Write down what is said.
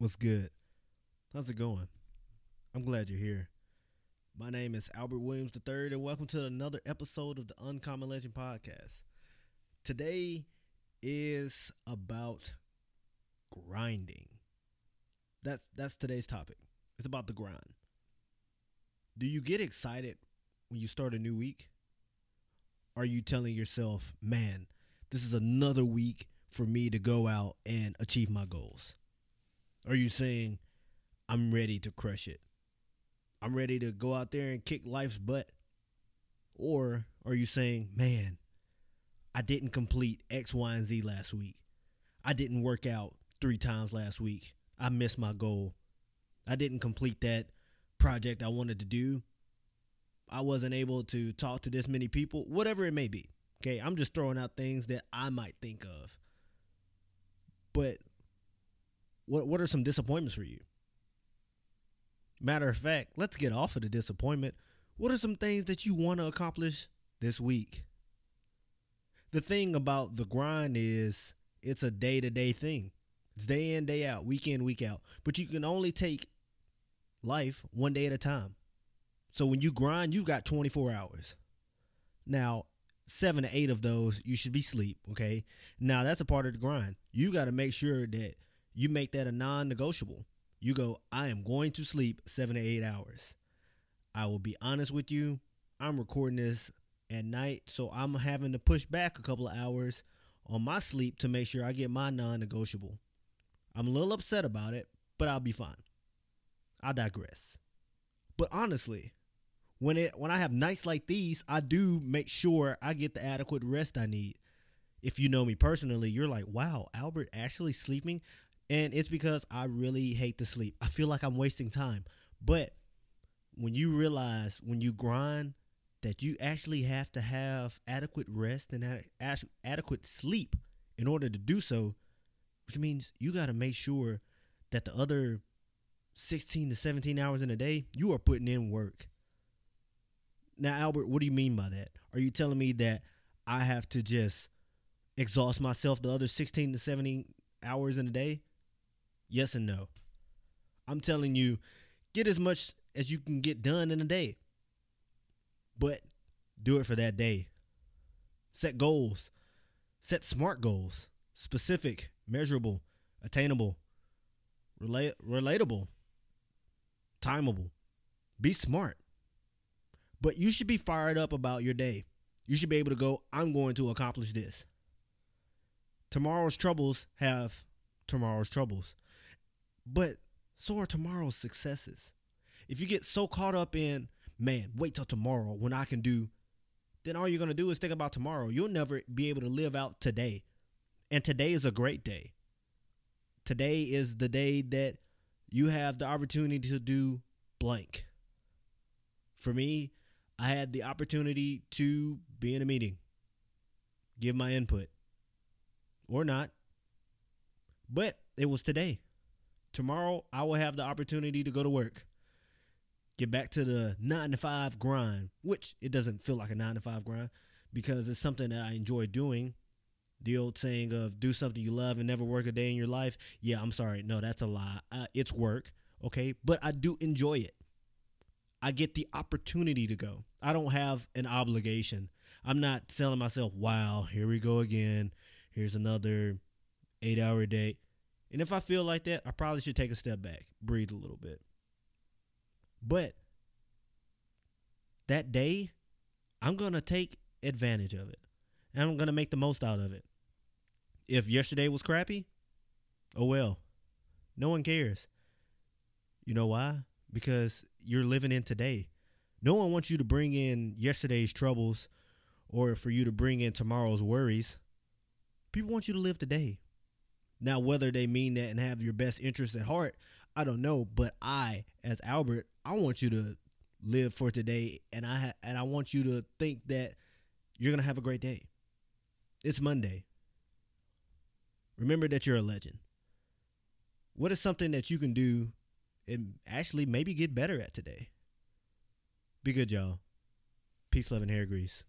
What's good? How's it going? I'm glad you're here. My name is Albert Williams III, and welcome to another episode of the Uncommon Legend Podcast. Today is about grinding. That's that's today's topic. It's about the grind. Do you get excited when you start a new week? Are you telling yourself, "Man, this is another week for me to go out and achieve my goals"? Are you saying, I'm ready to crush it? I'm ready to go out there and kick life's butt? Or are you saying, man, I didn't complete X, Y, and Z last week. I didn't work out three times last week. I missed my goal. I didn't complete that project I wanted to do. I wasn't able to talk to this many people, whatever it may be. Okay, I'm just throwing out things that I might think of. But what what are some disappointments for you? Matter of fact, let's get off of the disappointment. What are some things that you want to accomplish this week? The thing about the grind is it's a day-to-day thing. It's day in, day out, week in, week out. But you can only take life one day at a time. So when you grind, you've got 24 hours. Now, seven to eight of those, you should be sleep. Okay. Now that's a part of the grind. You got to make sure that you make that a non negotiable. You go, I am going to sleep seven to eight hours. I will be honest with you. I'm recording this at night, so I'm having to push back a couple of hours on my sleep to make sure I get my non negotiable. I'm a little upset about it, but I'll be fine. I digress. But honestly, when it when I have nights like these, I do make sure I get the adequate rest I need. If you know me personally, you're like, "Wow, Albert actually sleeping?" And it's because I really hate to sleep. I feel like I'm wasting time. But when you realize when you grind that you actually have to have adequate rest and ad- adequate sleep in order to do so, which means you got to make sure that the other 16 to 17 hours in a day, you are putting in work. Now, Albert, what do you mean by that? Are you telling me that I have to just exhaust myself the other 16 to 17 hours in a day? Yes and no. I'm telling you, get as much as you can get done in a day. But do it for that day. Set goals. Set smart goals. Specific, measurable, attainable, relate, relatable, timeable. Be smart. But you should be fired up about your day. You should be able to go, I'm going to accomplish this. Tomorrow's troubles have tomorrow's troubles. But so are tomorrow's successes. If you get so caught up in, man, wait till tomorrow when I can do, then all you're going to do is think about tomorrow. You'll never be able to live out today. And today is a great day. Today is the day that you have the opportunity to do blank. For me, I had the opportunity to be in a meeting, give my input, or not. But it was today. Tomorrow, I will have the opportunity to go to work, get back to the nine to five grind, which it doesn't feel like a nine to five grind because it's something that I enjoy doing. The old saying of do something you love and never work a day in your life. Yeah, I'm sorry. No, that's a lie. Uh, it's work. Okay. But I do enjoy it. I get the opportunity to go. I don't have an obligation. I'm not telling myself, wow, here we go again. Here's another eight hour day. And if I feel like that, I probably should take a step back, breathe a little bit. But that day, I'm going to take advantage of it. And I'm going to make the most out of it. If yesterday was crappy, oh well. No one cares. You know why? Because you're living in today. No one wants you to bring in yesterday's troubles or for you to bring in tomorrow's worries. People want you to live today. Now, whether they mean that and have your best interests at heart, I don't know. But I, as Albert, I want you to live for today, and I ha- and I want you to think that you're gonna have a great day. It's Monday. Remember that you're a legend. What is something that you can do and actually maybe get better at today? Be good, y'all. Peace, love, and hair grease.